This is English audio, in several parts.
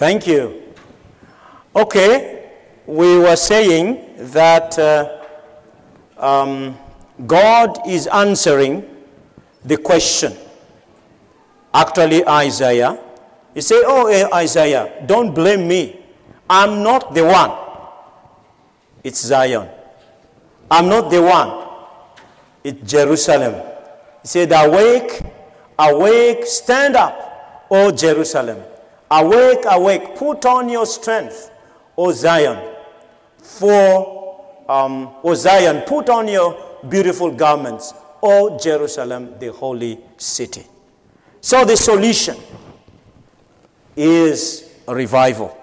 Thank you. Okay, we were saying that uh, um, God is answering the question. Actually, Isaiah, you say, Oh, eh, Isaiah, don't blame me. I'm not the one. It's Zion. I'm not the one. It's Jerusalem. He said, Awake, awake, stand up, O Jerusalem. Awake, awake, put on your strength, O Zion. For, um, O Zion, put on your beautiful garments, O Jerusalem, the holy city. So the solution is revival.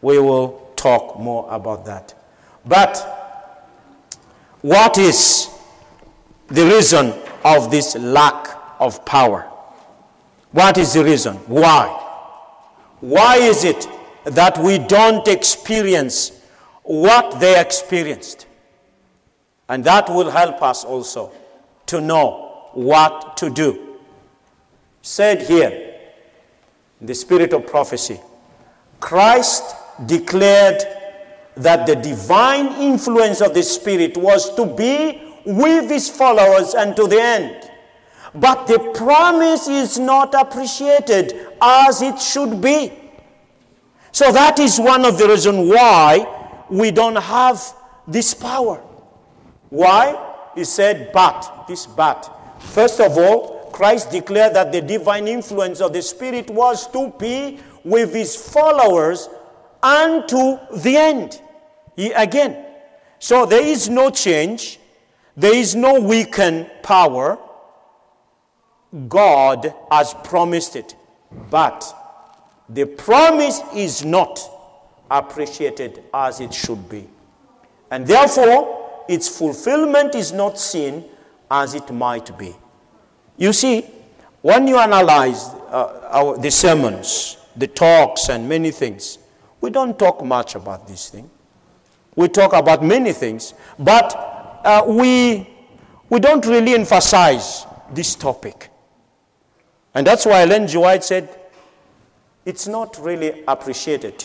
We will talk more about that. But what is the reason of this lack of power? What is the reason? Why? Why is it that we don't experience what they experienced? And that will help us also to know what to do. Said here, in the spirit of prophecy, Christ declared that the divine influence of the Spirit was to be with his followers unto the end. But the promise is not appreciated as it should be. So that is one of the reasons why we don't have this power. Why? He said, but, this but. First of all, Christ declared that the divine influence of the Spirit was to be with his followers unto the end. He, again. So there is no change, there is no weakened power. God has promised it. But the promise is not appreciated as it should be. And therefore, its fulfillment is not seen as it might be. You see, when you analyze uh, our, the sermons, the talks, and many things, we don't talk much about this thing. We talk about many things, but uh, we, we don't really emphasize this topic. And that's why Ellen G. White said, it's not really appreciated.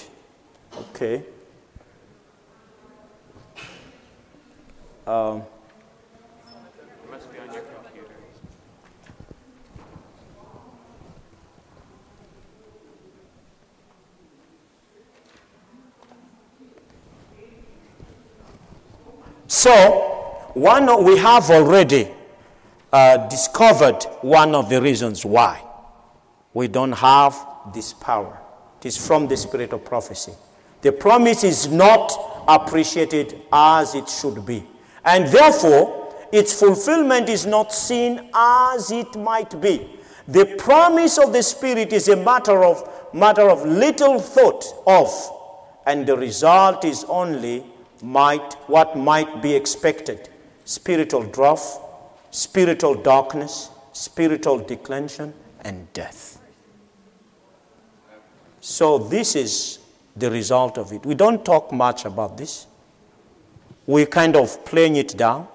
Okay. Um, So, one we have already uh, discovered one of the reasons why we don't have this power. It is from the spirit of prophecy. The promise is not appreciated as it should be. And therefore, its fulfillment is not seen as it might be. The promise of the Spirit is a matter of, matter of little thought of, and the result is only might, what might be expected spiritual drought, spiritual darkness, spiritual declension, and death. So, this is the result of it. We don't talk much about this. We kind of playing it down,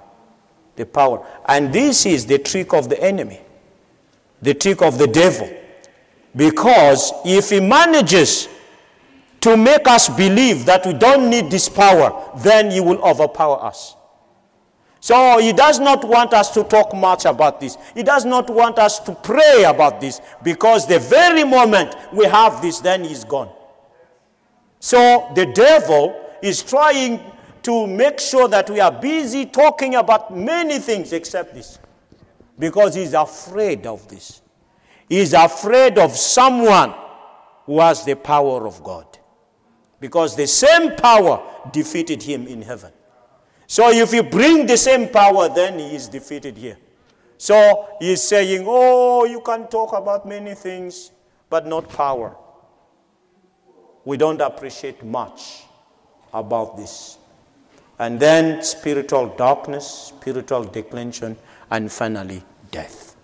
the power. And this is the trick of the enemy, the trick of the devil. Because if he manages to make us believe that we don't need this power, then he will overpower us. So he does not want us to talk much about this. He does not want us to pray about this because the very moment we have this, then he's gone. So the devil is trying to make sure that we are busy talking about many things except this because he's afraid of this. He's afraid of someone who has the power of God because the same power defeated him in heaven. So if you bring the same power, then he is defeated here. So he's saying, Oh, you can talk about many things, but not power. We don't appreciate much about this. And then spiritual darkness, spiritual declension, and finally death.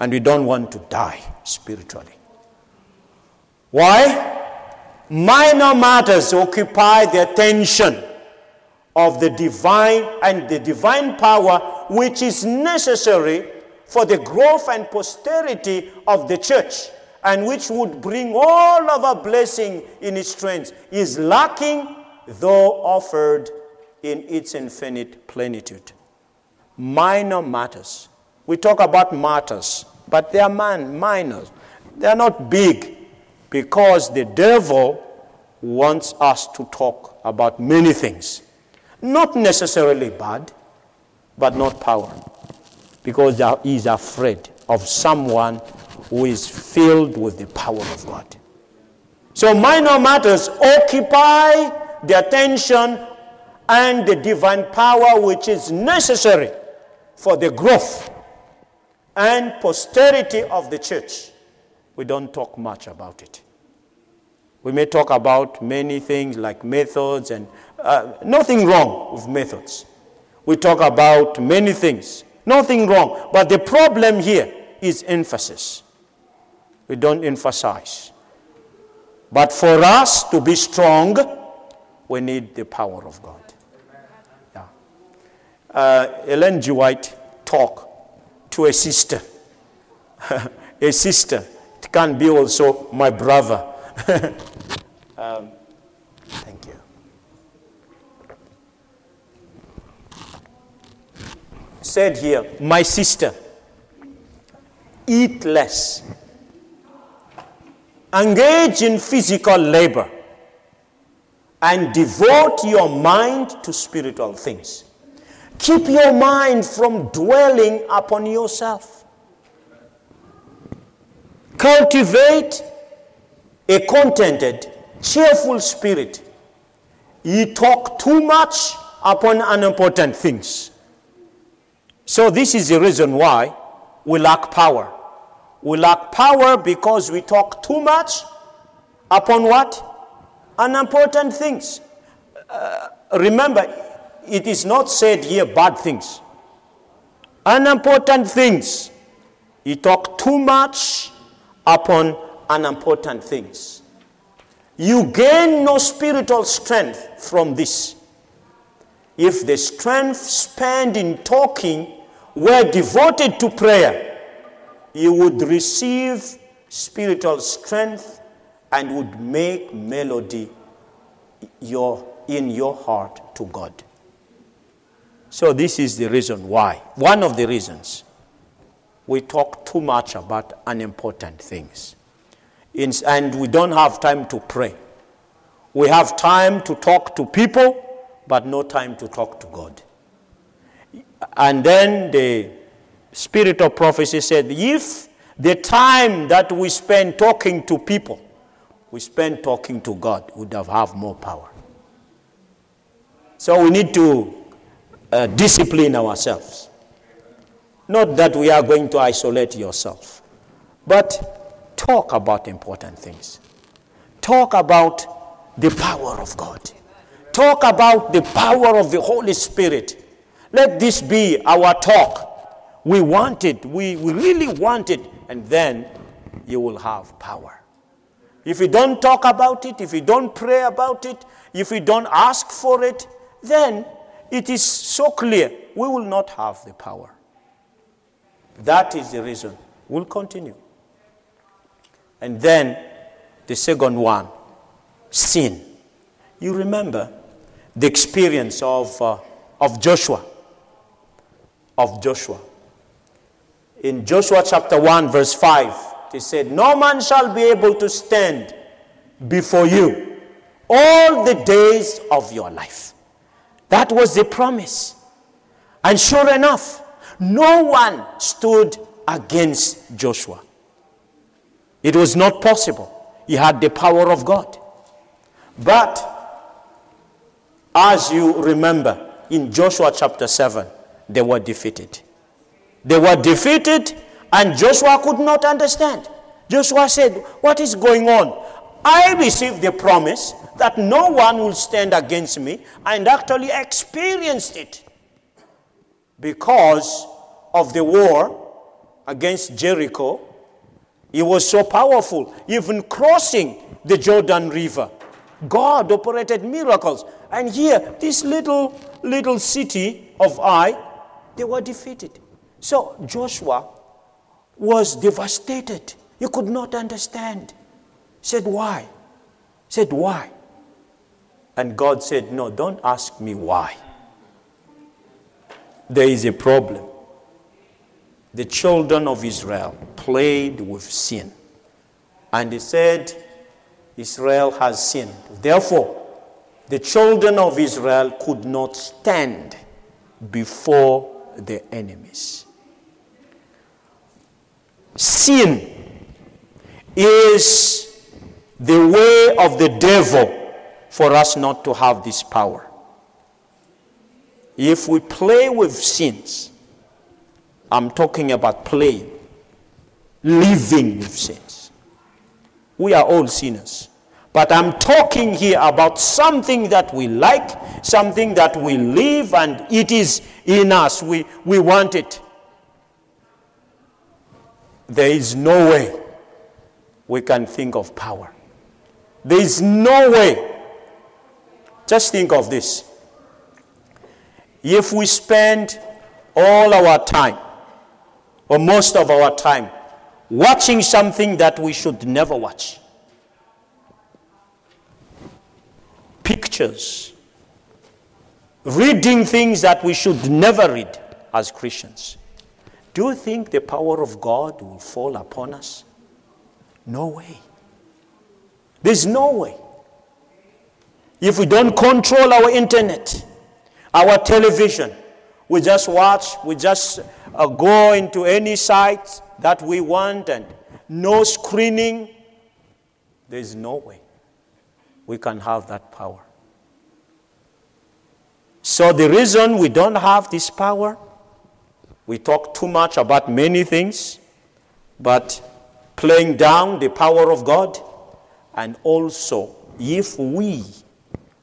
And we don't want to die spiritually. Why? minor matters occupy the attention of the divine and the divine power which is necessary for the growth and posterity of the church and which would bring all of our blessing in its strength, is lacking, though offered in its infinite plenitude. Minor matters. We talk about matters, but they are man, minor. They are not big because the devil wants us to talk about many things. Not necessarily bad, but not power. Because he is afraid of someone who is filled with the power of God. So minor matters occupy the attention and the divine power which is necessary for the growth and posterity of the church. We don't talk much about it. We may talk about many things like methods and uh, nothing wrong with methods. We talk about many things, nothing wrong. But the problem here is emphasis. We don't emphasize. But for us to be strong, we need the power of God. Yeah. Uh, Ellen G. White talked to a sister. a sister. It can be also my brother. um, thank you. Said here, my sister, eat less, engage in physical labor, and devote your mind to spiritual things. Keep your mind from dwelling upon yourself. Cultivate a contented, cheerful spirit. Ye talk too much upon unimportant things. So, this is the reason why we lack power. We lack power because we talk too much upon what? Unimportant things. Uh, remember, it is not said here bad things. Unimportant things. You talk too much upon unimportant things. You gain no spiritual strength from this. If the strength spent in talking were devoted to prayer, you would receive spiritual strength and would make melody your, in your heart to God. So, this is the reason why. One of the reasons we talk too much about unimportant things in, and we don't have time to pray. We have time to talk to people, but no time to talk to God. And then the spirit of prophecy said, if the time that we spend talking to people, we spend talking to God, would have, have more power. So we need to uh, discipline ourselves. Not that we are going to isolate yourself, but Talk about important things. Talk about the power of God. Talk about the power of the Holy Spirit. Let this be our talk. We want it. We, we really want it. And then you will have power. If you don't talk about it, if you don't pray about it, if you don't ask for it, then it is so clear we will not have the power. That is the reason. We'll continue. And then the second one, sin. You remember the experience of, uh, of Joshua. Of Joshua. In Joshua chapter 1, verse 5, he said, No man shall be able to stand before you all the days of your life. That was the promise. And sure enough, no one stood against Joshua. It was not possible. He had the power of God. But as you remember, in Joshua chapter 7, they were defeated. They were defeated, and Joshua could not understand. Joshua said, What is going on? I received the promise that no one will stand against me, and actually experienced it because of the war against Jericho he was so powerful, even crossing the Jordan River. God operated miracles. And here, this little, little city of Ai, they were defeated. So Joshua was devastated. He could not understand. Said, Why? Said, Why? And God said, No, don't ask me why. There is a problem. The children of Israel played with sin. And he said, Israel has sinned. Therefore, the children of Israel could not stand before their enemies. Sin is the way of the devil for us not to have this power. If we play with sins, I'm talking about playing, living with sins. We are all sinners. But I'm talking here about something that we like, something that we live, and it is in us. We, we want it. There is no way we can think of power. There is no way. Just think of this. If we spend all our time, or most of our time, watching something that we should never watch, pictures, reading things that we should never read as Christians. Do you think the power of God will fall upon us? No way. There's no way. If we don't control our internet, our television, we just watch, we just uh, go into any site that we want and no screening, there's no way we can have that power. So, the reason we don't have this power, we talk too much about many things, but playing down the power of God, and also if we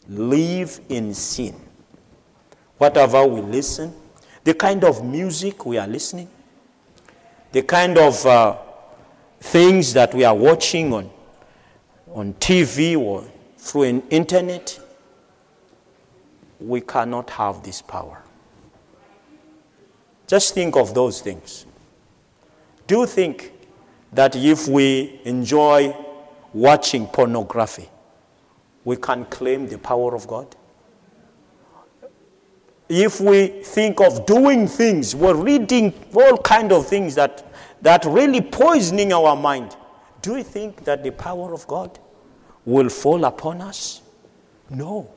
live in sin, whatever we listen, the kind of music we are listening, the kind of uh, things that we are watching on, on TV or through an internet, we cannot have this power. Just think of those things. Do you think that if we enjoy watching pornography, we can claim the power of God? If we think of doing things, we're reading all kind of things that, that really poisoning our mind, do you think that the power of God will fall upon us? No.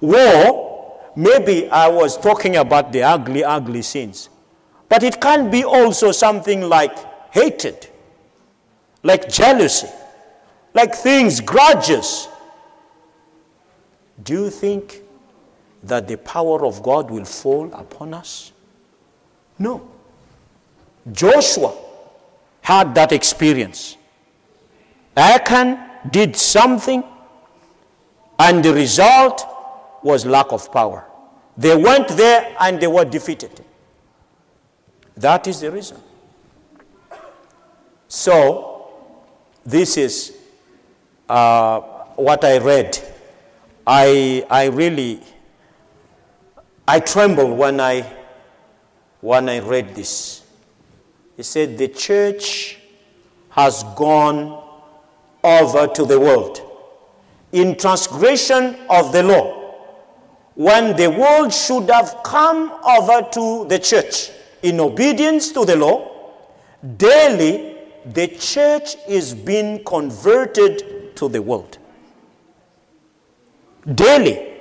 War, maybe I was talking about the ugly, ugly sins. But it can be also something like hatred, like jealousy, like things, grudges. Do you think that the power of God will fall upon us? No. Joshua had that experience. Achan did something, and the result was lack of power. They went there and they were defeated. That is the reason. So, this is uh, what I read. I, I really, I trembled when I, when I read this. He said, The church has gone over to the world in transgression of the law when the world should have come over to the church in obedience to the law, daily the church is being converted to the world. Daily,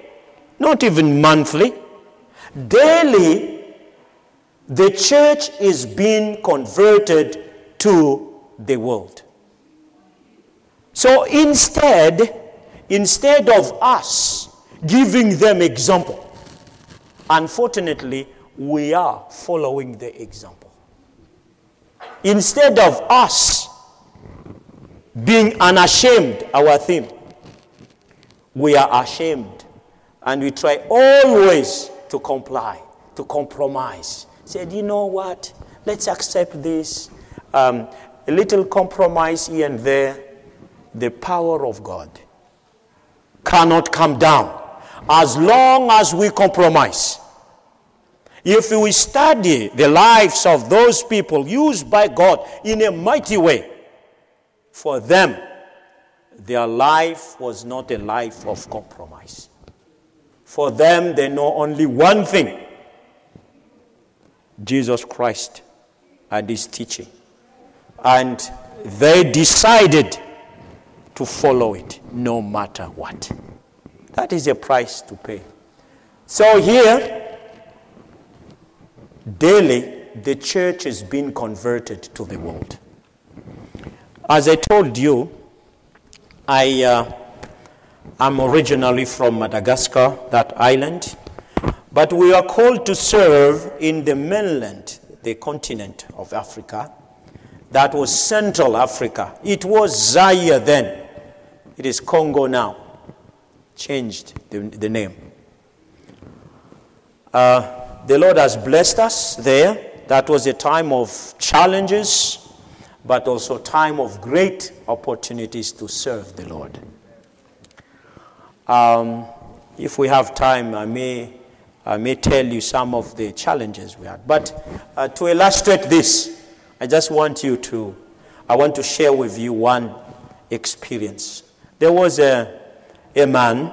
not even monthly, daily the church is being converted to the world. So instead, instead of us giving them example. Unfortunately, we are following the example. Instead of us being unashamed, our theme, we are ashamed. And we try always to comply, to compromise. Said, you know what? Let's accept this. Um, a little compromise here and there. The power of God cannot come down as long as we compromise. If we study the lives of those people used by God in a mighty way, For them, their life was not a life of compromise. For them, they know only one thing Jesus Christ and his teaching. And they decided to follow it no matter what. That is a price to pay. So here, daily, the church is being converted to the world. As I told you, I uh, am originally from Madagascar, that island, but we are called to serve in the mainland, the continent of Africa. That was Central Africa. It was Zaire then. It is Congo now. Changed the, the name. Uh, the Lord has blessed us there. That was a time of challenges, but also time of great opportunities to serve the Lord. Um, if we have time, I may, I may tell you some of the challenges we had. But uh, to illustrate this, I just want you to, I want to share with you one experience. There was a, a man,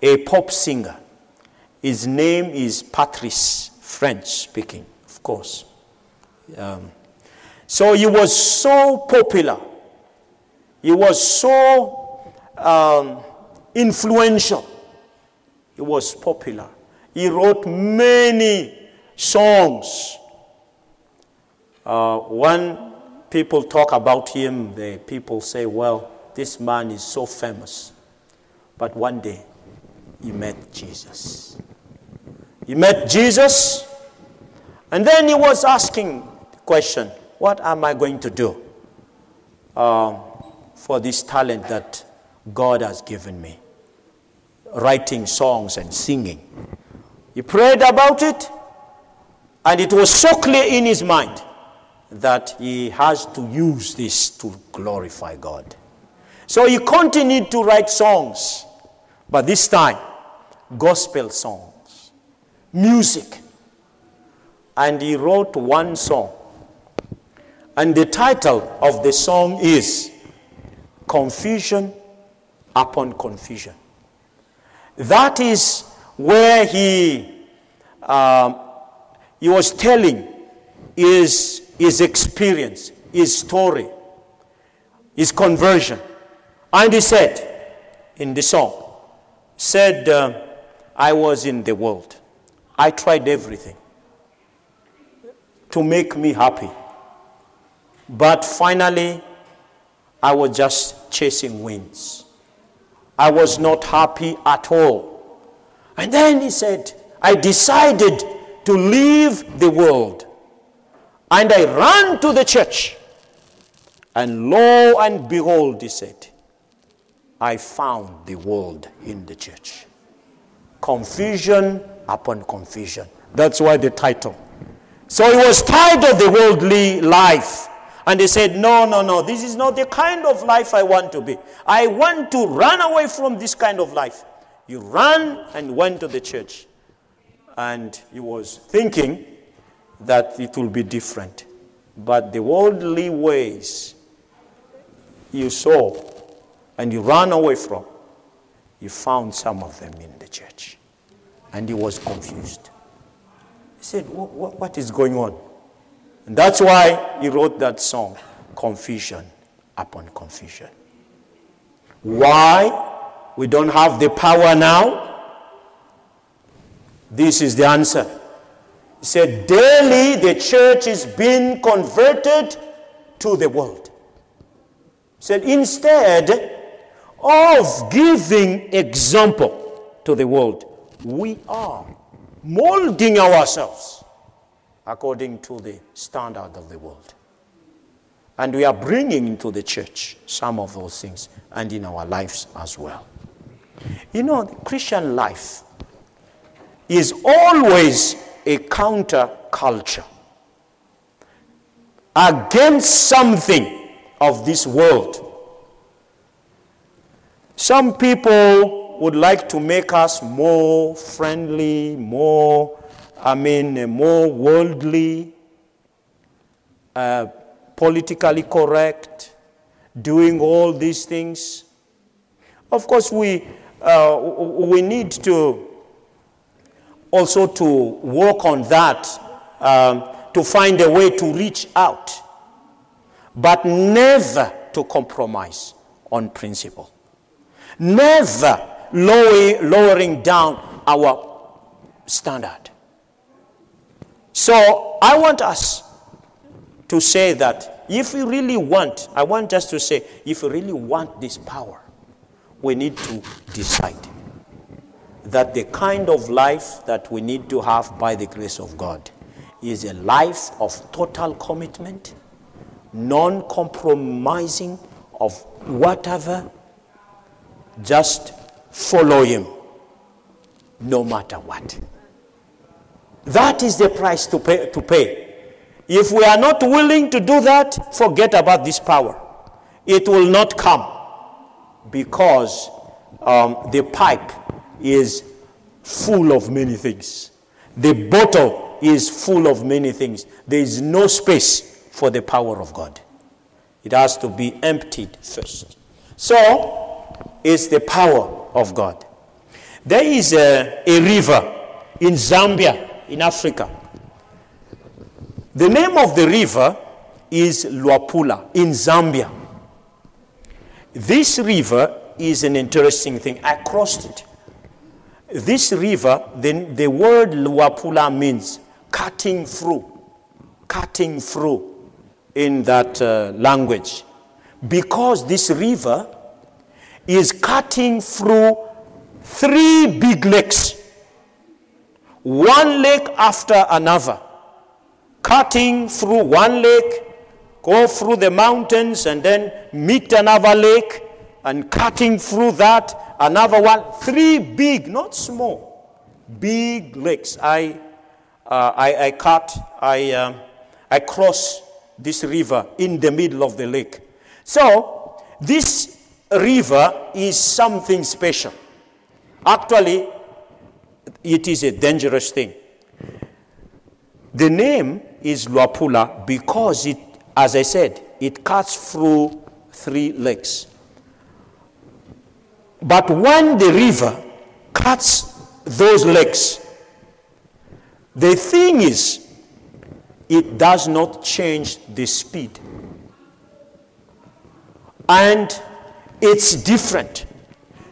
a pop singer. His name is Patrice, French speaking, of course. Um, so he was so popular. He was so um, influential. He was popular. He wrote many songs. Uh, when people talk about him, the people say, well, this man is so famous. But one day, he met Jesus. He met Jesus, and then he was asking the question What am I going to do uh, for this talent that God has given me? Writing songs and singing. He prayed about it, and it was so clear in his mind that he has to use this to glorify God. So he continued to write songs, but this time, gospel songs, music. And he wrote one song. And the title of the song is Confusion Upon Confusion. That is where he, um, he was telling his, his experience, his story, his conversion. And he said in the song, said, uh, I was in the world. I tried everything to make me happy. But finally, I was just chasing winds. I was not happy at all. And then he said, I decided to leave the world. And I ran to the church. And lo and behold, he said, I found the world in the church. Confusion upon confusion. That's why the title. So he was tired of the worldly life. And he said, No, no, no, this is not the kind of life I want to be. I want to run away from this kind of life. You ran and went to the church. And he was thinking that it will be different. But the worldly ways you saw and you ran away from, you found some of them in the church. And he was confused. He said, What, is going on? And that's why he wrote that song, Confusion Upon Confusion. Why we don't have the power now? This is the answer. He said, Daily the church is being converted to the world. He said, Instead, of giving example to the world, we are molding ourselves according to the standard of the world. And we are bringing into the church some of those things and in our lives as well. You know, the Christian life is always a counter culture against something of this world some people would like to make us more friendly, more, I mean, more worldly, uh, politically correct. doing all these things. Of course, we, uh, we need to also to work on that um, to find a way to reach out, but never to compromise on principle. Never lowering down our standard. So I want us to say that if we really want, I want us to say, if we really want this power, we need to decide that the kind of life that we need to have by the grace of God is a life of total commitment, non compromising of whatever, just follow Him no matter what. That is the price to pay, to pay. If we are not willing to do that, forget about this power. It will not come because um, the pipe is full of many things. The bottle is full of many things. There is no space for the power of God. It has to be emptied first. So, it's the power of God. There is a, a river in Zambia, in Africa. The name of the river is Luapula in Zambia. This river is an interesting thing. I crossed it. This river, the, the word Luapula means cutting through, cutting through in that uh, language. Because this river is cutting through three big lakes, one lake after another, cutting through one lake, go through the mountains, and then meet another lake, and cutting through that, another one. Three big, not small, big lakes. I, uh, I, I cut, I, um, I cross this river in the middle of the lake. So, this river is something special. Actually, it is a dangerous thing. The name is Luapula because it, as I said, it cuts through three lakes. But when the river cuts those lakes, the thing is, it does not change the speed. And it's different.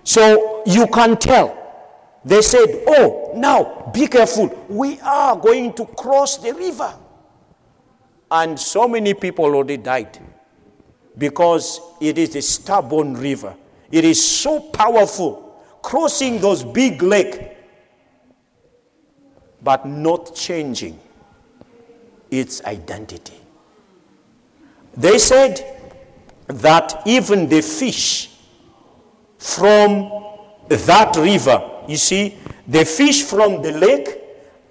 So you can tell. They said, Oh, now be careful. We are going to cross the river. And so many people already died because it is a stubborn river. It is so powerful, crossing those big lakes, but not changing its identity. They said that even the fish from that river, you see, the fish from the lake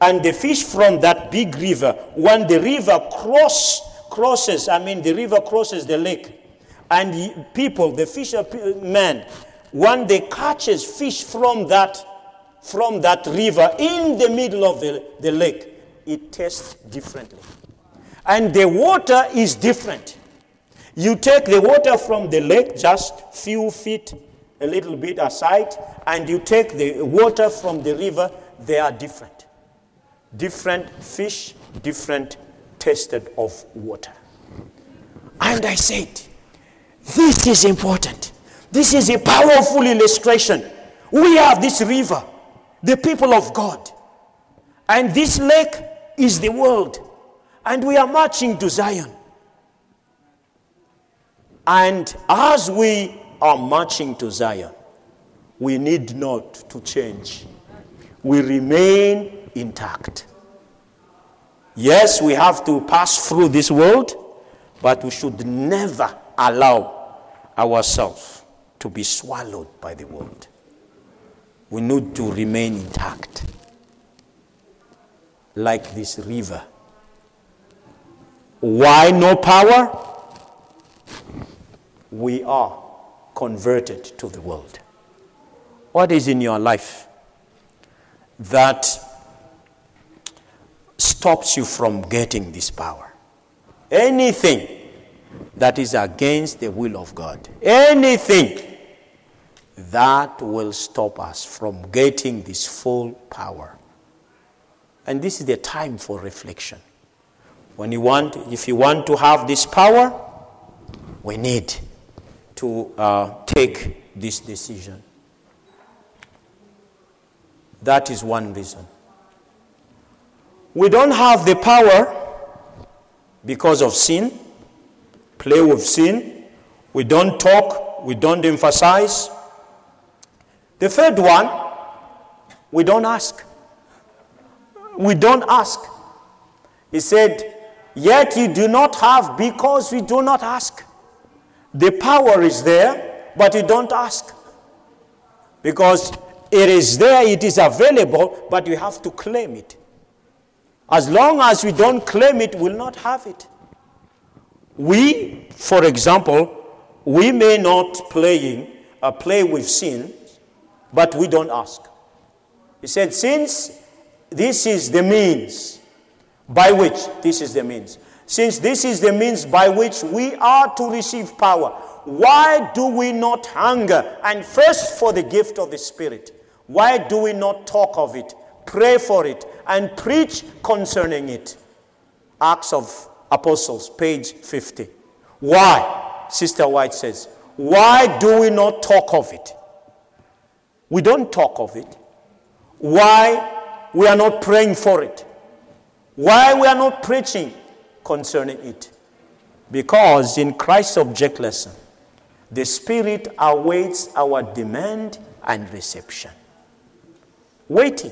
and the fish from that big river, when the river cross, crosses, I mean, the river crosses the lake, and people, the fishermen, when they catches fish from that, from that river in the middle of the, the lake, it tastes differently. And the water is different. You take the water from the lake just few feet, a little bit aside, and you take the water from the river, they are different. Different fish, different tasted of water. And I said, this is important. This is a powerful illustration. We have this river, the people of God. And this lake is the world. And we are marching to Zion. And as we are marching to Zion, we need not to change. We remain intact. Yes, we have to pass through this world, but we should never allow ourselves to be swallowed by the world. We need to remain intact, like this river. Why no power? We are converted to the world. What is in your life that stops you from getting this power? Anything that is against the will of God. Anything that will stop us from getting this full power. And this is the time for reflection. When you want, if you want to have this power, we need to uh, take this decision. That is one reason. We don't have the power because of sin, play with sin. We don't talk, we don't emphasize. The third one, we don't ask. We don't ask. He said, Yet you do not have because we do not ask. The power is there, but you don't ask. Because it is there, it is available, but you have to claim it. As long as we don't claim it, we'll not have it. We, for example, we may not playing uh, play with sin, but we don't ask. He said, since this is the means by which, this is the means, since this is the means by which we are to receive power, why do we not hunger and thirst for the gift of the Spirit? Why do we not talk of it, pray for it, and preach concerning it? Acts of Apostles, page 50. Why? Sister White says, Why do we not talk of it? We don't talk of it. Why we are not praying for it? Why we are not preaching concerning it? Because in Christ's object lesson, the Spirit awaits our demand and reception. Waiting.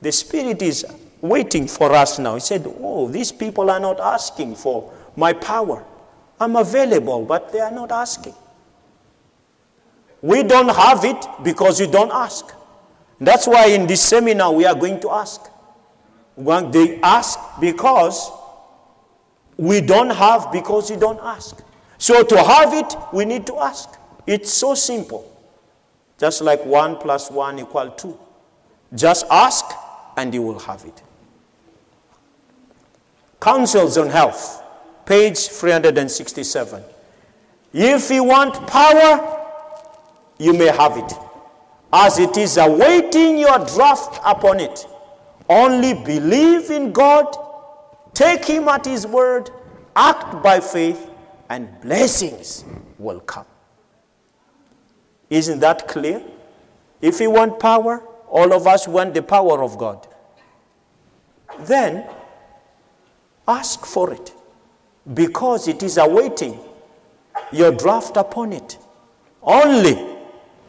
The Spirit is waiting for us now. He said, Oh, these people are not asking for my power. I'm available, but they are not asking. We don't have it because you don't ask. That's why in this seminar we are going to ask. They ask because we don't have because you don't ask. So to have it, we need to ask. It's so simple. Just like 1 plus 1 equal 2. Just ask and you will have it. Counsels on Health, page 367. If you want power, you may have it, as it is awaiting your draft upon it. Only believe in God, take Him at His word, act by faith, and blessings will come. Isn't that clear? If you want power, all of us want the power of God. Then ask for it because it is awaiting your draft upon it. Only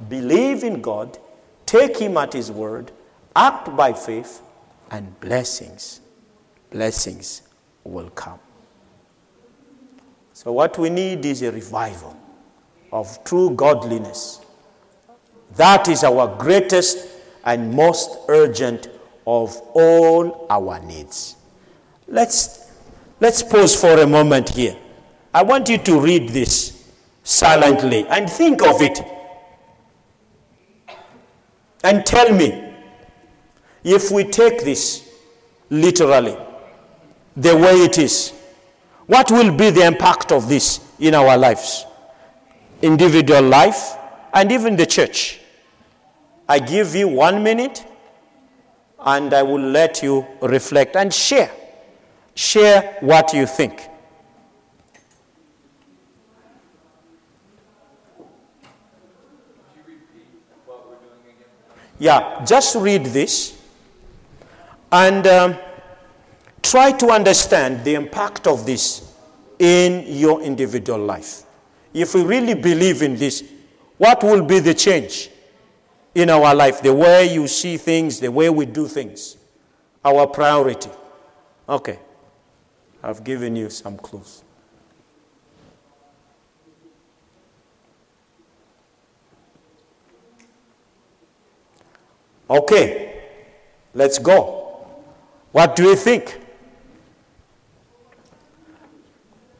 believe in God, take Him at His word, act by faith, and blessings, blessings will come. So, what we need is a revival of true godliness. That is our greatest and most urgent of all our needs. Let's, let's pause for a moment here. I want you to read this silently and think of it. And tell me if we take this literally, the way it is, what will be the impact of this in our lives? Individual life and even the church. I give you one minute and I will let you reflect and share. Share what you think. Yeah, just read this and um, try to understand the impact of this in your individual life. If we really believe in this, what will be the change? in our life, the way you see things, the way we do things, our priority. Okay, I've given you some clues. Okay, let's go. What do you think?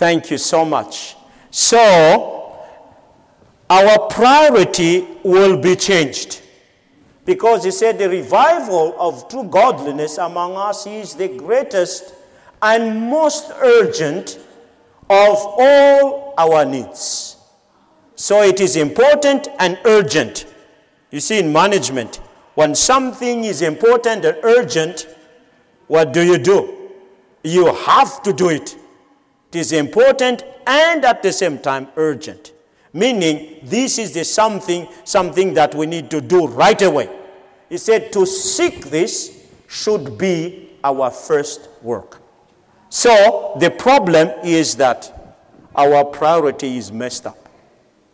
Thank you so much. So, our priority will be changed. Because he said the revival of true godliness among us is the greatest and most urgent of all our needs. So it is important and urgent. You see, in management, when something is important and urgent, what do you do? You have to do it. It is important and at the same time urgent. Meaning, this is the something, something that we need to do right away. He said to seek this should be our first work. So the problem is that our priority is messed up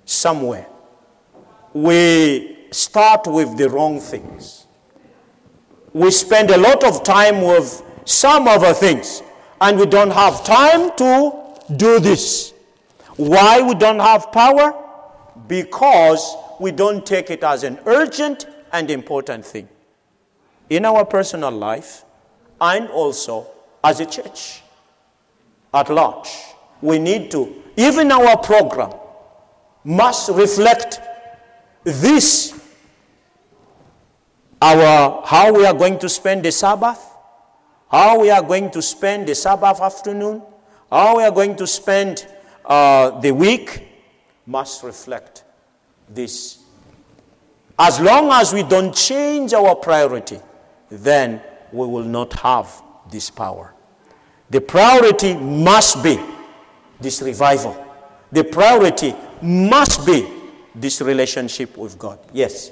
somewhere. We start with the wrong things. We spend a lot of time with some other things, and we don't have time to do this. Why we don't have power? Because we don't take it as an urgent and important thing in our personal life and also as a church at large. We need to, even our program must reflect this our how we are going to spend the Sabbath, how we are going to spend the Sabbath afternoon, how we are going to spend uh, the week must reflect this. As long as we don't change our priority, then we will not have this power. The priority must be this revival. The priority must be this relationship with God. Yes.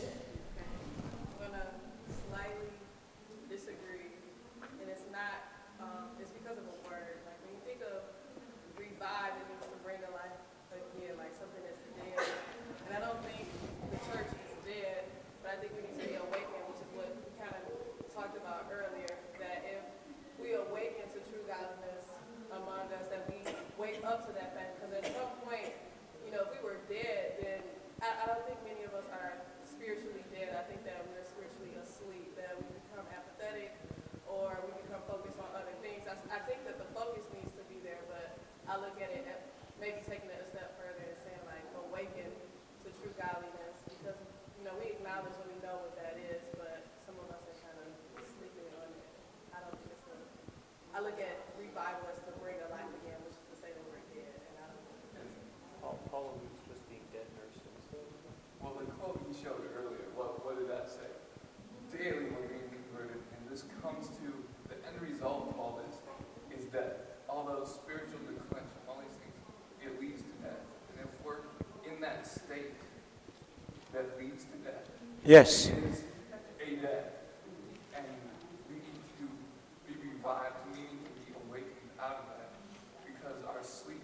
Yes. it is a life and we need to be revived. Meaning to be awakened out of that because our sleep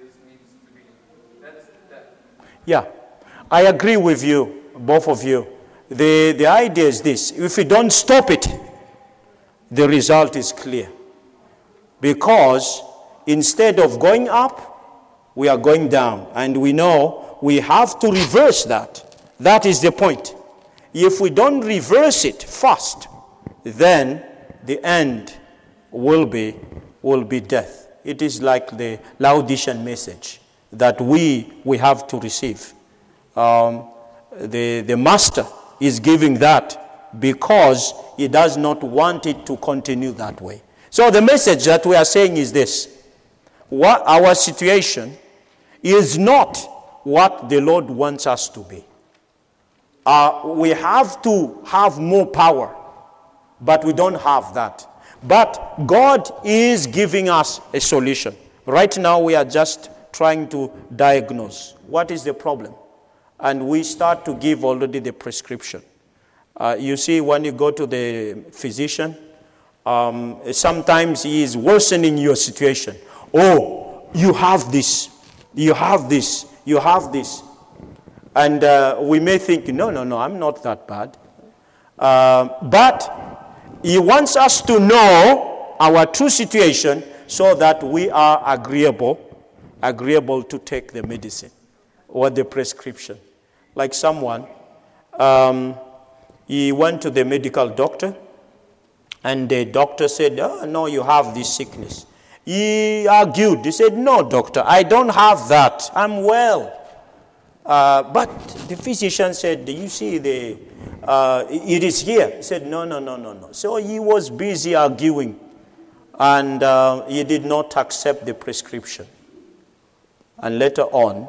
is needs to be. That Yeah, I agree with you, both of you. The, the idea is this. If we don't stop it, the result is clear. Because instead of going up, we are going down. And we know we have to reverse that. That is the point. If we don't reverse it fast, then the end will be, will be death. It is like the Laodicean message that we, we have to receive. Um, the, the master is giving that because he does not want it to continue that way. So the message that we are saying is this what our situation is not what the Lord wants us to be. Uh, we have to have more power, but we don't have that. But God is giving us a solution. Right now, we are just trying to diagnose what is the problem. And we start to give already the prescription. Uh, you see, when you go to the physician, um, sometimes he is worsening your situation. Oh, you have this, you have this, you have this. And uh, we may think, no, no, no, I'm not that bad. Uh, but He wants us to know our true situation so that we are agreeable, agreeable to take the medicine or the prescription. Like someone, um, he went to the medical doctor, and the doctor said, oh, No, you have this sickness. He argued. He said, No, doctor, I don't have that. I'm well. Uh, but the physician said, Do You see, the, uh, it is here. He said, No, no, no, no, no. So he was busy arguing and uh, he did not accept the prescription. And later on,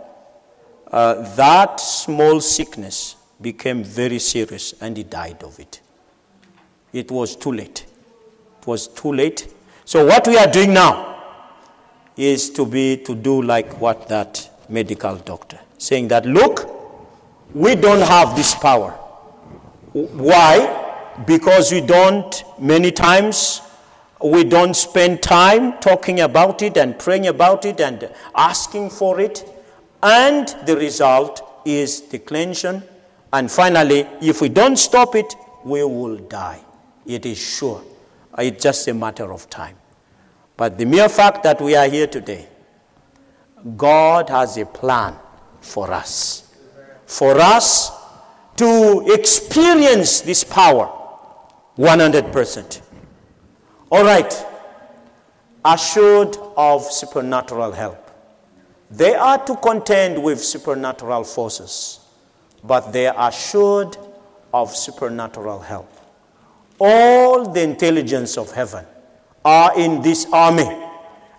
uh, that small sickness became very serious and he died of it. It was too late. It was too late. So, what we are doing now is to be to do like what that medical doctor saying that look we don't have this power. Why? Because we don't many times we don't spend time talking about it and praying about it and asking for it. And the result is declension and finally if we don't stop it we will die it is sure uh, it's just a matter of time but the mere fact that we are here today god has a plan for us. For us to experience this power 100%. All right. Assured of supernatural help. They are to contend with supernatural forces, but they are assured of supernatural help. All the intelligence of heaven are in this army,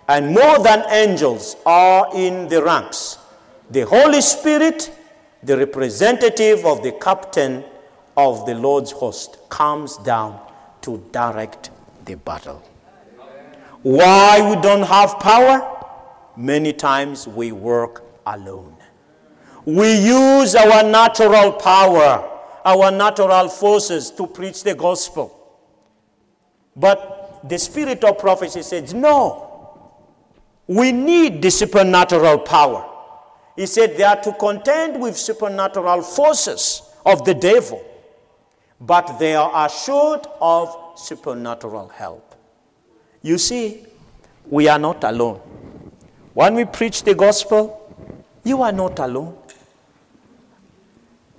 and more than angels are in the ranks the Holy Spirit, the representative of the captain of the Lord's host, comes down to direct the battle. Why we don't have power? Many times we work alone. We use our natural power, our natural forces to preach the gospel. But the spirit of prophecy says, no, we need the supernatural power. He said they are to contend with supernatural forces of the devil, but they are assured of supernatural help. You see, we are not alone. When we preach the gospel, you are not alone.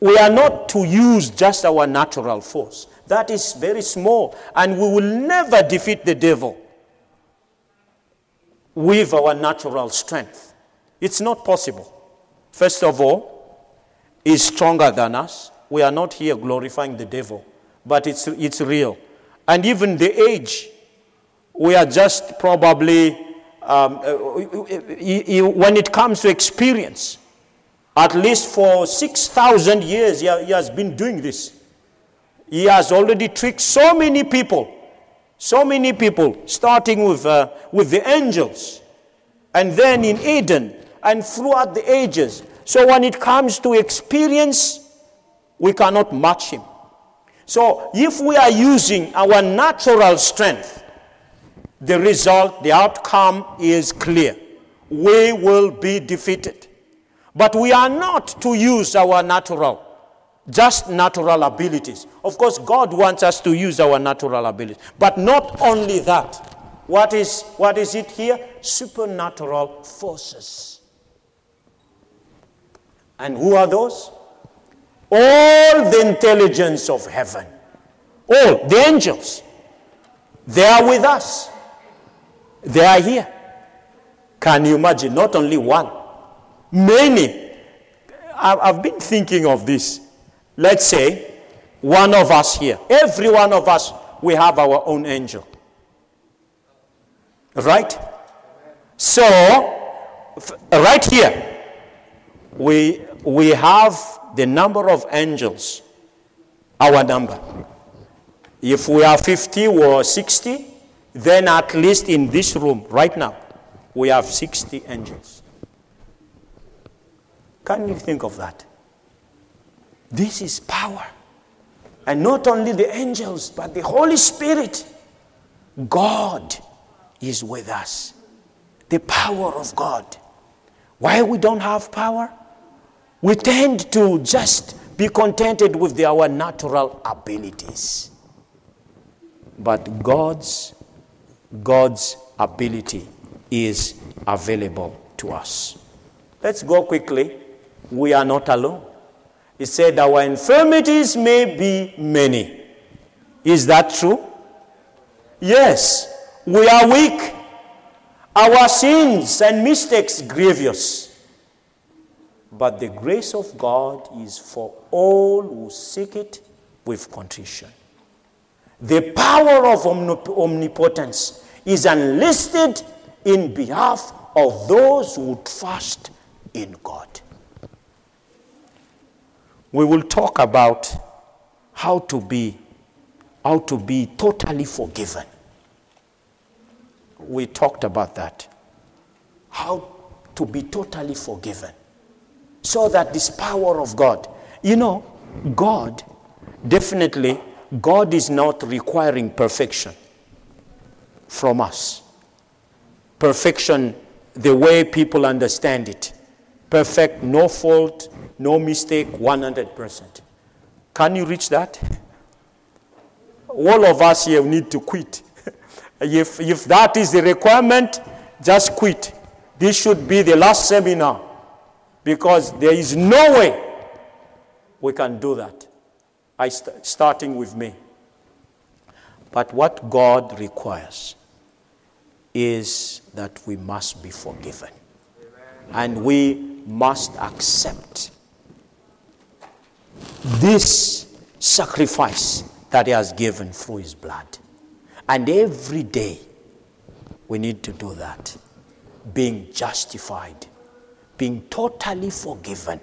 We are not to use just our natural force. That is very small, and we will never defeat the devil with our natural strength. It's not possible. First of all, he's stronger than us. We are not here glorifying the devil, but it's, it's real. And even the age, we are just probably, um, uh, when it comes to experience, at least for 6,000 years, he has been doing this. He has already tricked so many people, so many people, starting with, uh, with the angels, and then in Eden, and throughout the ages. So when it comes to experience, we cannot match him. So if we are using our natural strength, the result, the outcome is clear. We will be defeated. But we are not to use our natural, just natural abilities. Of course, God wants us to use our natural abilities. But not only that. What is, what is it here? Supernatural forces. And who are those? All the intelligence of heaven. All the angels. They are with us. They are here. Can you imagine? Not only one, many. I've been thinking of this. Let's say one of us here, every one of us, we have our own angel. Right? So, right here, we we have the number of angels, our number. If we are 50 or 60, then at least in this room right now, we have 60 angels. Can you think of that? This is power. And not only the angels, but the Holy Spirit. God is with us. The power of God. Why we don't have power? we tend to just be contented with the, our natural abilities. but God's God's ability is available to us. Let's go quickly. We are not alone. He said, Our infirmities may be many. Is that true? Yes, we are weak. Our sins and mistakes grievous. But the grace of God is for all who seek it with contrition. The power of omnip- omnipotence is enlisted in behalf of those who trust in God. We will talk about how to be how to be totally forgiven. We talked about that. How to be totally forgiven. So that this power of God, you know, God, definitely, God is not requiring perfection from us. Perfection, the way people understand it. Perfect, no fault, no mistake, 100%. Can you reach that? All of us here need to quit. if, if that is the requirement, just quit. This should be the last seminar because there is no way we can do that. I st- starting with me. But what God requires is that we must be forgiven. And we must accept this sacrifice that He has given through His blood. And every day we need to do that. Being justified, being totally forgiven.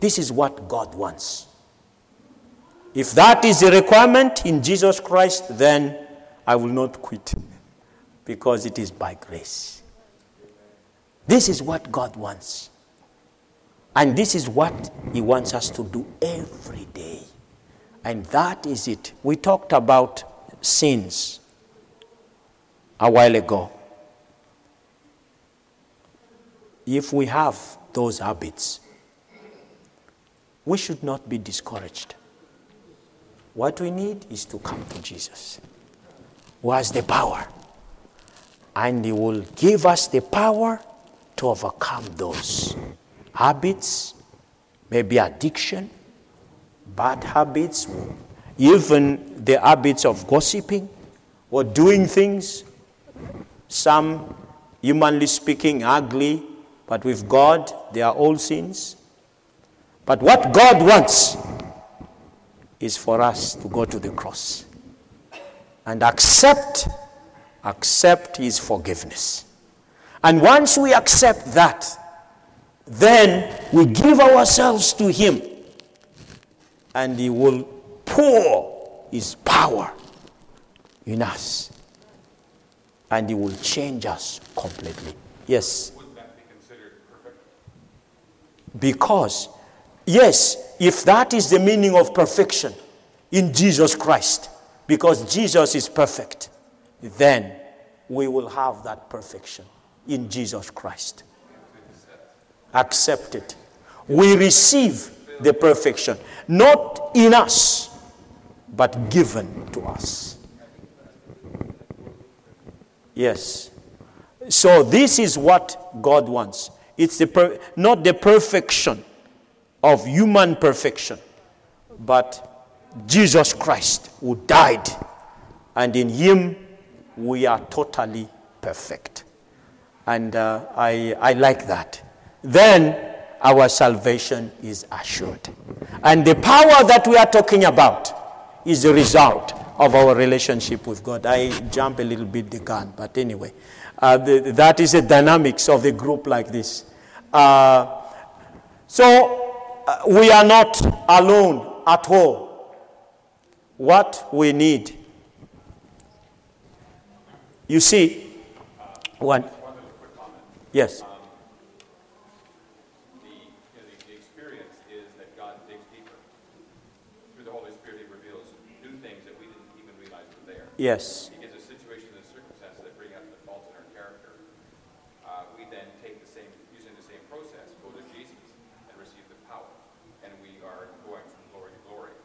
This is what God wants. If that is the requirement in Jesus Christ, then I will not quit because it is by grace. This is what God wants. And this is what He wants us to do every day. And that is it. We talked about sins a while ago. If we have those habits, we should not be discouraged. What we need is to come to Jesus, who has the power. And He will give us the power to overcome those habits, maybe addiction, bad habits, even the habits of gossiping or doing things, some, humanly speaking, ugly, but with God, they are all sins. But what God wants is for us to go to the cross and accept accept his forgiveness. And once we accept that, then we give ourselves to him and he will pour his power in us and he will change us completely. Yes. Would that be considered perfect? Because, yes, if that is the meaning of perfection in Jesus Christ, because Jesus is perfect, then we will have that perfection in Jesus Christ. Accept it. We receive the perfection, not in us, but given to us. Yes. So this is what God wants. It's the per- not the perfection of human perfection, but Jesus Christ who died, and in Him we are totally perfect. And uh, I, I like that. Then our salvation is assured. And the power that we are talking about is the result of our relationship with God. I jump a little bit the gun, but anyway, uh, the, that is the dynamics of a group like this. Uh, so uh, we are not alone at all. What we need, you see, one. Yes. Yes. Because there's situations and circumstances that bring up the faults in our character. Uh, we then take the same, using the same process, go to Jesus and receive the power. And we are going from glory to glory.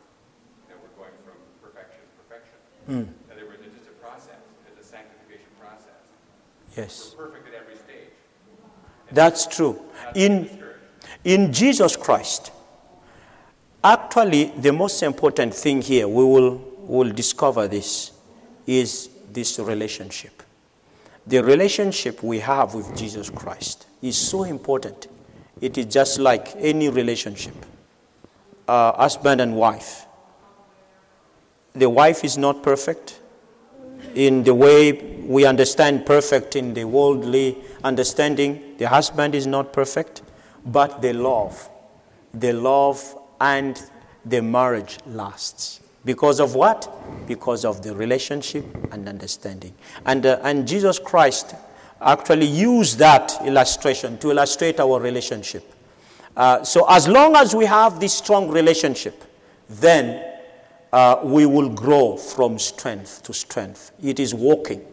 And we're going from perfection to perfection. Mm. In other words, it's just a process. It's a sanctification process. Yes. We're perfect at every stage. And That's true. In, in Jesus Christ, actually, the most important thing here, we will, will discover this is this relationship. The relationship we have with Jesus Christ is so important. It is just like any relationship, uh, husband and wife. The wife is not perfect in the way we understand perfect in the worldly understanding. The husband is not perfect, but the love, the love and the marriage lasts. Because of what? Because of the relationship and understanding. And, uh, and Jesus Christ actually used that illustration to illustrate our relationship. Uh, so, as long as we have this strong relationship, then uh, we will grow from strength to strength. It is walking.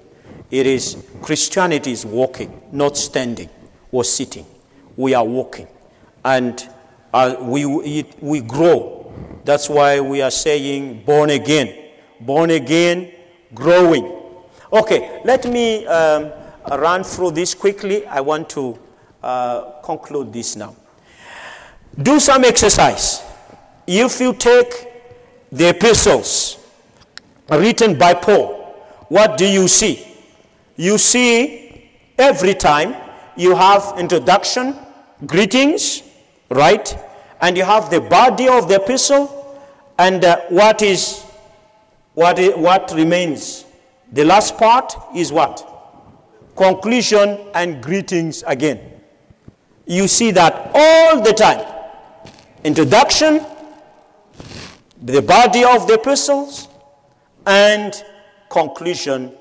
It is Christianity is walking, not standing or sitting. We are walking, and uh, we it, we grow. That's why we are saying born again, born again, growing. Okay, let me um, run through this quickly. I want to uh, conclude this now. Do some exercise. If you take the epistles written by Paul, what do you see? You see every time you have introduction, greetings, right? And you have the body of the epistle, and uh, what is what, is, what remains? The last part is what? Conclusion and greetings again. You see that all the time. Introduction, the body of the epistles, and conclusion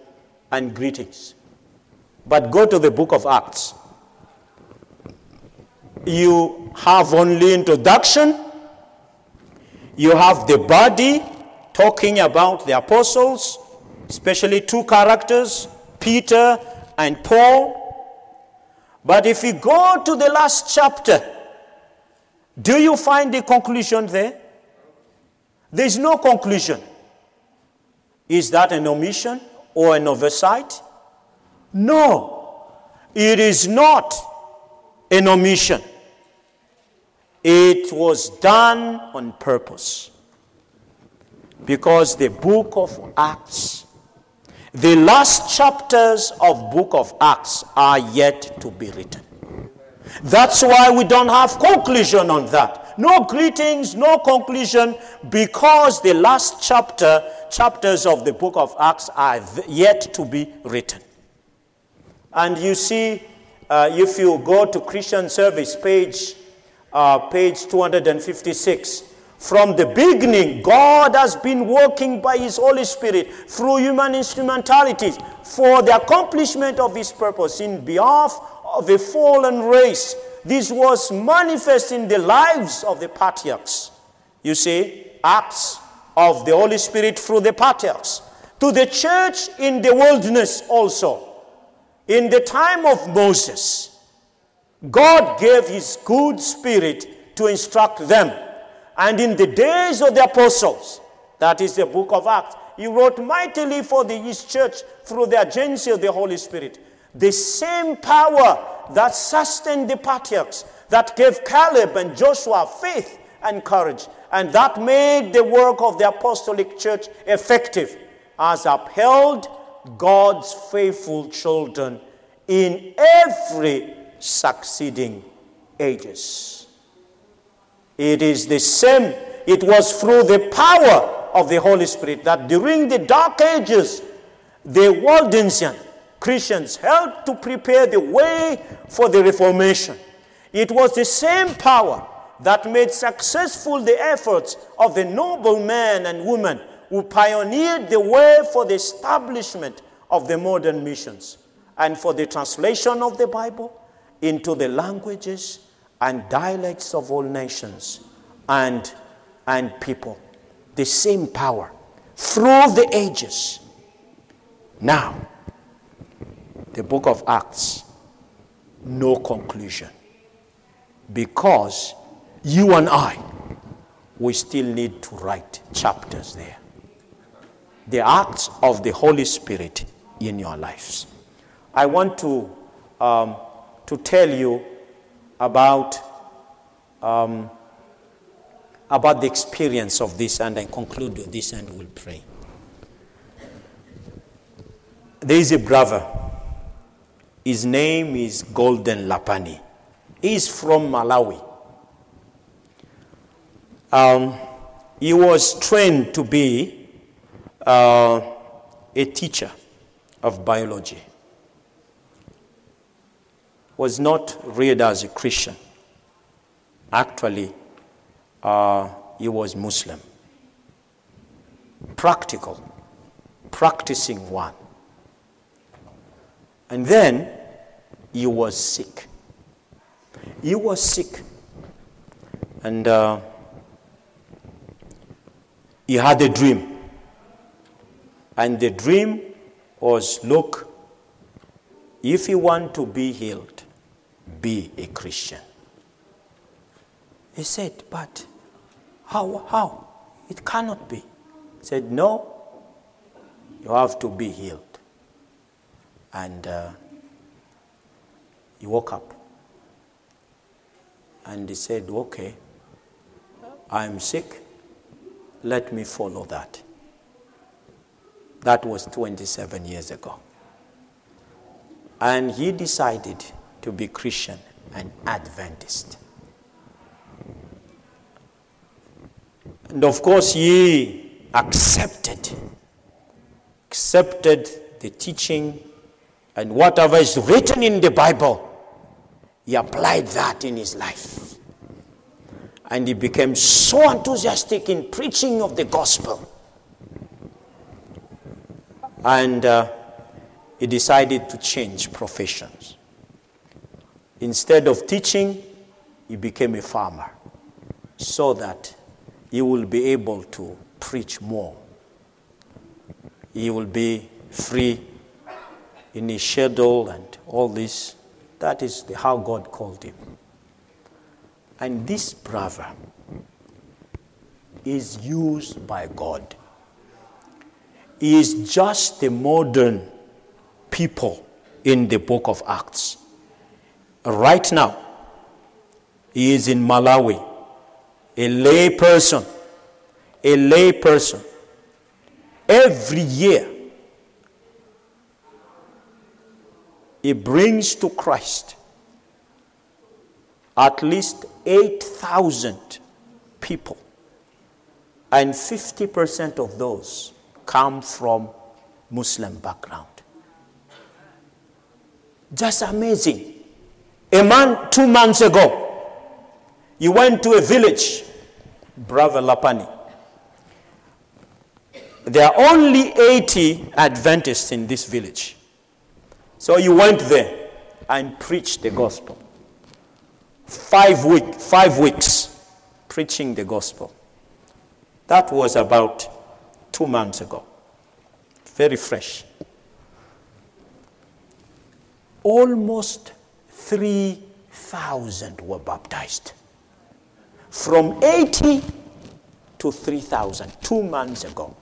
and greetings. But go to the book of Acts. You have only introduction, you have the body talking about the apostles, especially two characters, Peter and Paul. But if you go to the last chapter, do you find the conclusion there? There is no conclusion. Is that an omission or an oversight? No, it is not an omission. It was done on purpose. Because the book of Acts, the last chapters of book of Acts are yet to be written. That's why we don't have conclusion on that. No greetings, no conclusion, because the last chapter, chapters of the book of Acts are yet to be written. And you see, uh, if you go to Christian Service, page, uh, page 256, from the beginning, God has been working by His Holy Spirit through human instrumentalities for the accomplishment of His purpose in behalf of a fallen race. This was manifest in the lives of the patriarchs. You see, acts of the Holy Spirit through the patriarchs. To the church in the wilderness also. In the time of Moses, God gave his good spirit to instruct them. And in the days of the apostles, that is the book of Acts, he wrote mightily for the East church through the agency of the Holy Spirit. The same power that sustained the patriarchs, that gave Caleb and Joshua faith and courage, and that made the work of the apostolic church effective, has upheld God's faithful children in every succeeding ages. It is the same, it was through the power of the Holy Spirit that during the dark ages, the Waldensian Christians helped to prepare the way for the Reformation. It was the same power that made successful the efforts of the noble men and women who pioneered the way for the establishment of the modern missions and for the translation of the Bible into the languages and dialects of all nations and, and people. The same power through the ages. Now, the book of Acts, no conclusion. Because you and I, we still need to write chapters there. The acts of the Holy Spirit in your lives. I want to, um, to tell you about, um, about the experience of this, and I conclude with this and we'll pray. There is a brother. His name is Golden Lapani. He's from Malawi. Um, he was trained to be uh, a teacher of biology. Was not reared as a Christian. Actually, uh, he was Muslim. Practical, practicing one. And then he was sick. He was sick. And uh, he had a dream. And the dream was look, if you want to be healed, be a Christian. He said, but how? How? It cannot be. He said, no, you have to be healed. And uh, he woke up and he said, Okay, I'm sick. Let me follow that. That was 27 years ago. And he decided to be Christian and Adventist. And of course, he accepted, accepted the teaching and whatever is written in the Bible, he applied that in his life. And he became so enthusiastic in preaching of the gospel. And uh, he decided to change professions. Instead of teaching, he became a farmer so that he will be able to preach more. He will be free in his schedule and all this. That is the, how God called him. And this brother is used by God. He is just the modern people in the book of Acts. Right now, he is in Malawi, a lay person, a lay person. Every year, he brings to Christ at least 8,000 people. And 50% of those come from Muslim background. Just amazing. A man, two months ago, he went to a village, Brother Lapani. There are only 80 Adventists in this village. So he went there and preached the gospel. Five, week, five weeks preaching the gospel. That was about two months ago. Very fresh. Almost 3,000 were baptized. From 80 to 3,000, two months ago.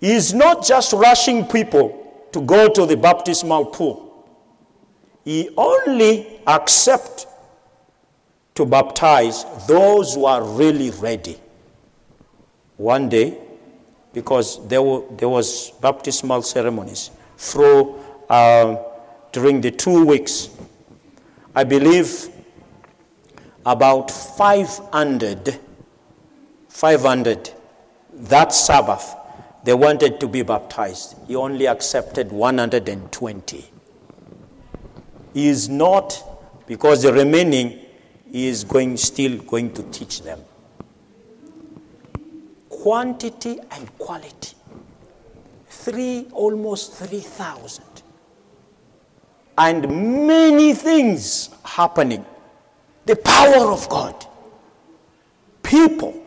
He is not just rushing people to go to the baptismal pool. He only accepts to baptize those who are really ready. One day, because there, were, there was baptismal ceremonies through uh, during the two weeks, I believe about 500, 500 that Sabbath, they wanted to be baptized. He only accepted 120. He is not, because the remaining, he is going, still going to teach them. Quantity and quality. Three, almost 3,000 and many things happening. The power of God. People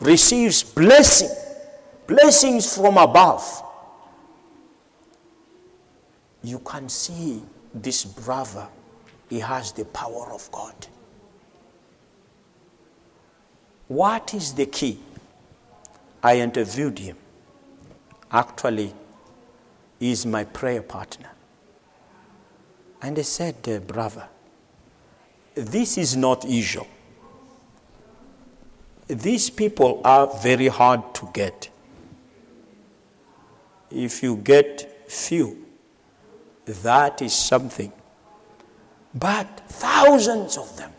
receives blessing, blessings from above. You can see this brother, he has the power of God. What is the key? I interviewed him. Actually, he is my prayer partner. And I said, uh, Brother, this is not usual. These people are very hard to get. If you get few, that is something. But thousands of them.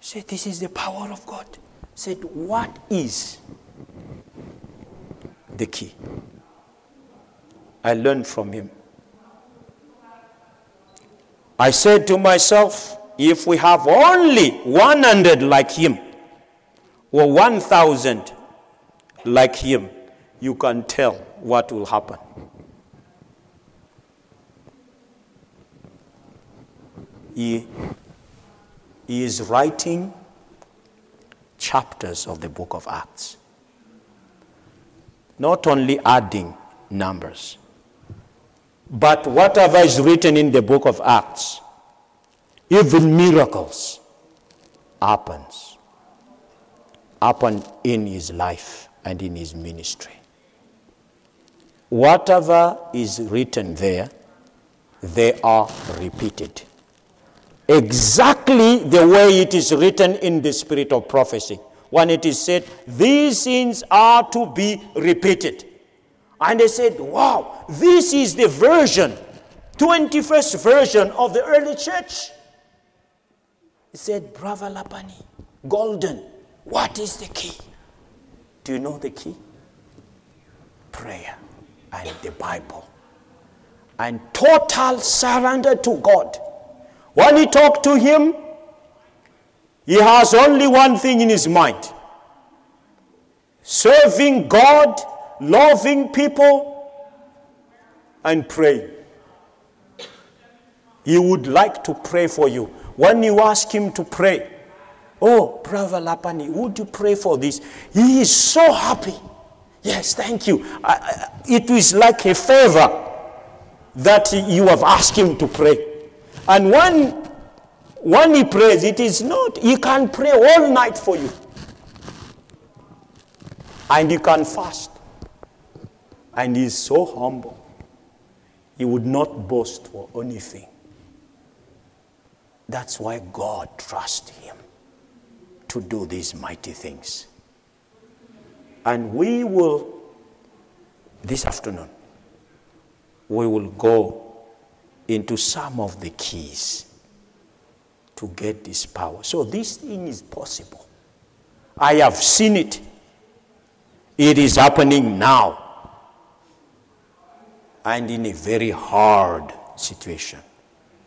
Said, This is the power of God. Said, What is the key? I learned from him. I said to myself, if we have only 100 like him, or 1,000 like him, you can tell what will happen. He, he is writing chapters of the book of Acts, not only adding numbers, but whatever is written in the book of Acts, even miracles, happens, happen in his life and in his ministry. Whatever is written there, they are repeated. Exactly the way it is written in the spirit of prophecy. When it is said, these things are to be repeated. And they said, wow, this is the version, 21st version of the early church. He said, Brother Lapani, golden, what is the key? Do you know the key? Prayer and the Bible. And total surrender to God. When he talked to him, he has only one thing in his mind serving God loving people, and praying. He would like to pray for you. When you ask him to pray, Oh, Brother Lapani, would you pray for this? He is so happy. Yes, thank you. I, I, it is like a favor that you have asked him to pray. And when, when he prays, it is not, he can pray all night for you. And you can fast. And he is so humble. He would not boast for anything. That's why God trusts him to do these mighty things. And we will, this afternoon, we will go into some of the keys to get this power. So this thing is possible. I have seen it. It is happening now and in a very hard situation.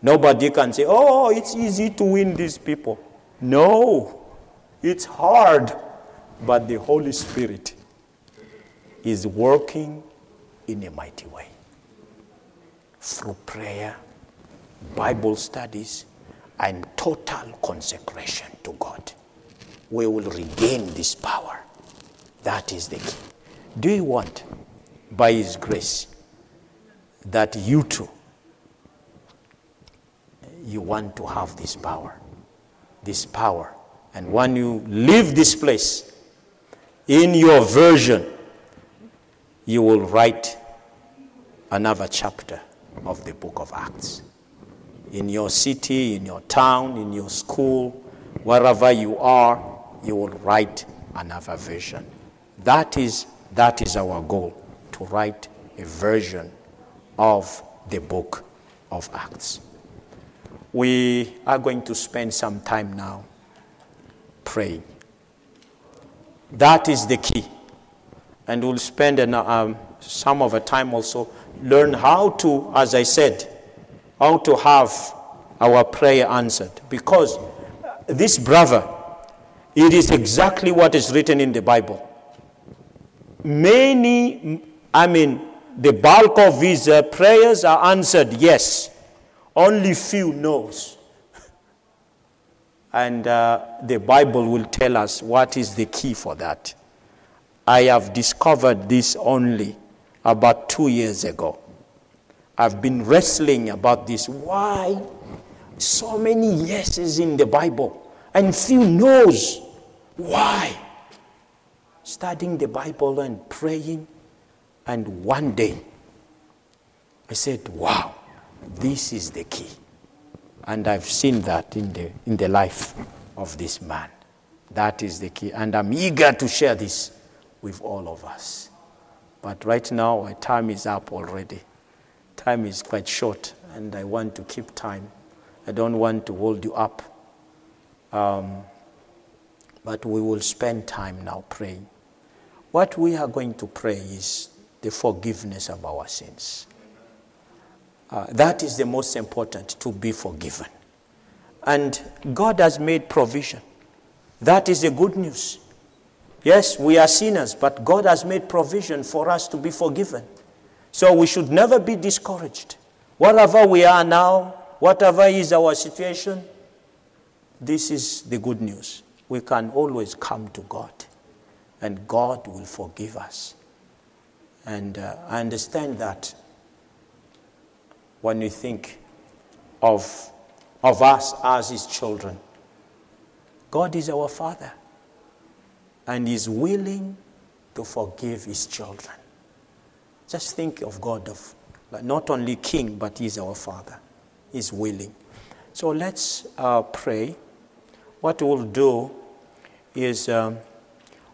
Nobody can say, oh, it's easy to win these people. No, it's hard. But the Holy Spirit is working in a mighty way through prayer, Bible studies, and total consecration to God. We will regain this power. That is the key. Do you want, by His grace, that you too, you want to have this power. This power. And when you leave this place, in your version, you will write another chapter of the book of Acts. In your city, in your town, in your school, wherever you are, you will write another version. That is, that is our goal, to write a version of the book of Acts. We are going to spend some time now praying. That is the key. And we'll spend an, um, some of the time also learn how to, as I said, how to have our prayer answered. Because this brother, it is exactly what is written in the Bible. Many, I mean, the bulk of his uh, prayers are answered yes. Only few noes. and uh, the Bible will tell us what is the key for that. I have discovered this only about two years ago. I've been wrestling about this. Why so many yeses in the Bible and few noes? Why? Studying the Bible and praying and one day I said, wow, this is the key. And I've seen that in the, in the life of this man. That is the key. And I'm eager to share this with all of us. But right now, my time is up already. Time is quite short, and I want to keep time. I don't want to hold you up. Um, but we will spend time now praying. What we are going to pray is the forgiveness of our sins. Uh, that is the most important, to be forgiven. And God has made provision. That is the good news. Yes, we are sinners, but God has made provision for us to be forgiven. So we should never be discouraged. Whatever we are now, whatever is our situation, this is the good news. We can always come to God, and God will forgive us. And uh, I understand that when we think of, of us as His children, God is our Father and is willing to forgive His children. Just think of God of not only King, but He's our Father. He's willing. So let's uh, pray. What we'll do is um,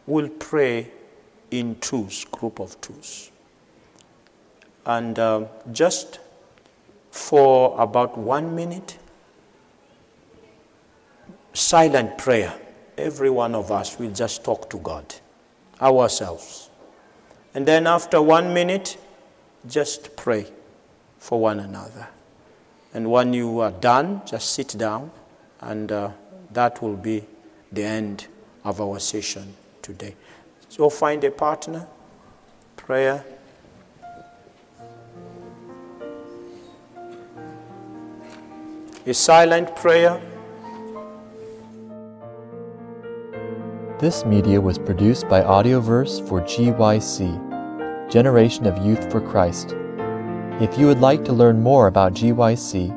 we'll pray in twos, group of twos. And uh, just for about one minute, silent prayer. Every one of us will just talk to God, ourselves. And then after one minute, just pray for one another. And when you are done, just sit down, and uh, that will be the end of our session today. So find a partner, prayer. A silent prayer. This media was produced by Audioverse for GYC, Generation of Youth for Christ. If you would like to learn more about GYC,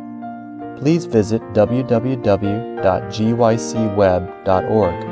please visit www.gycweb.org.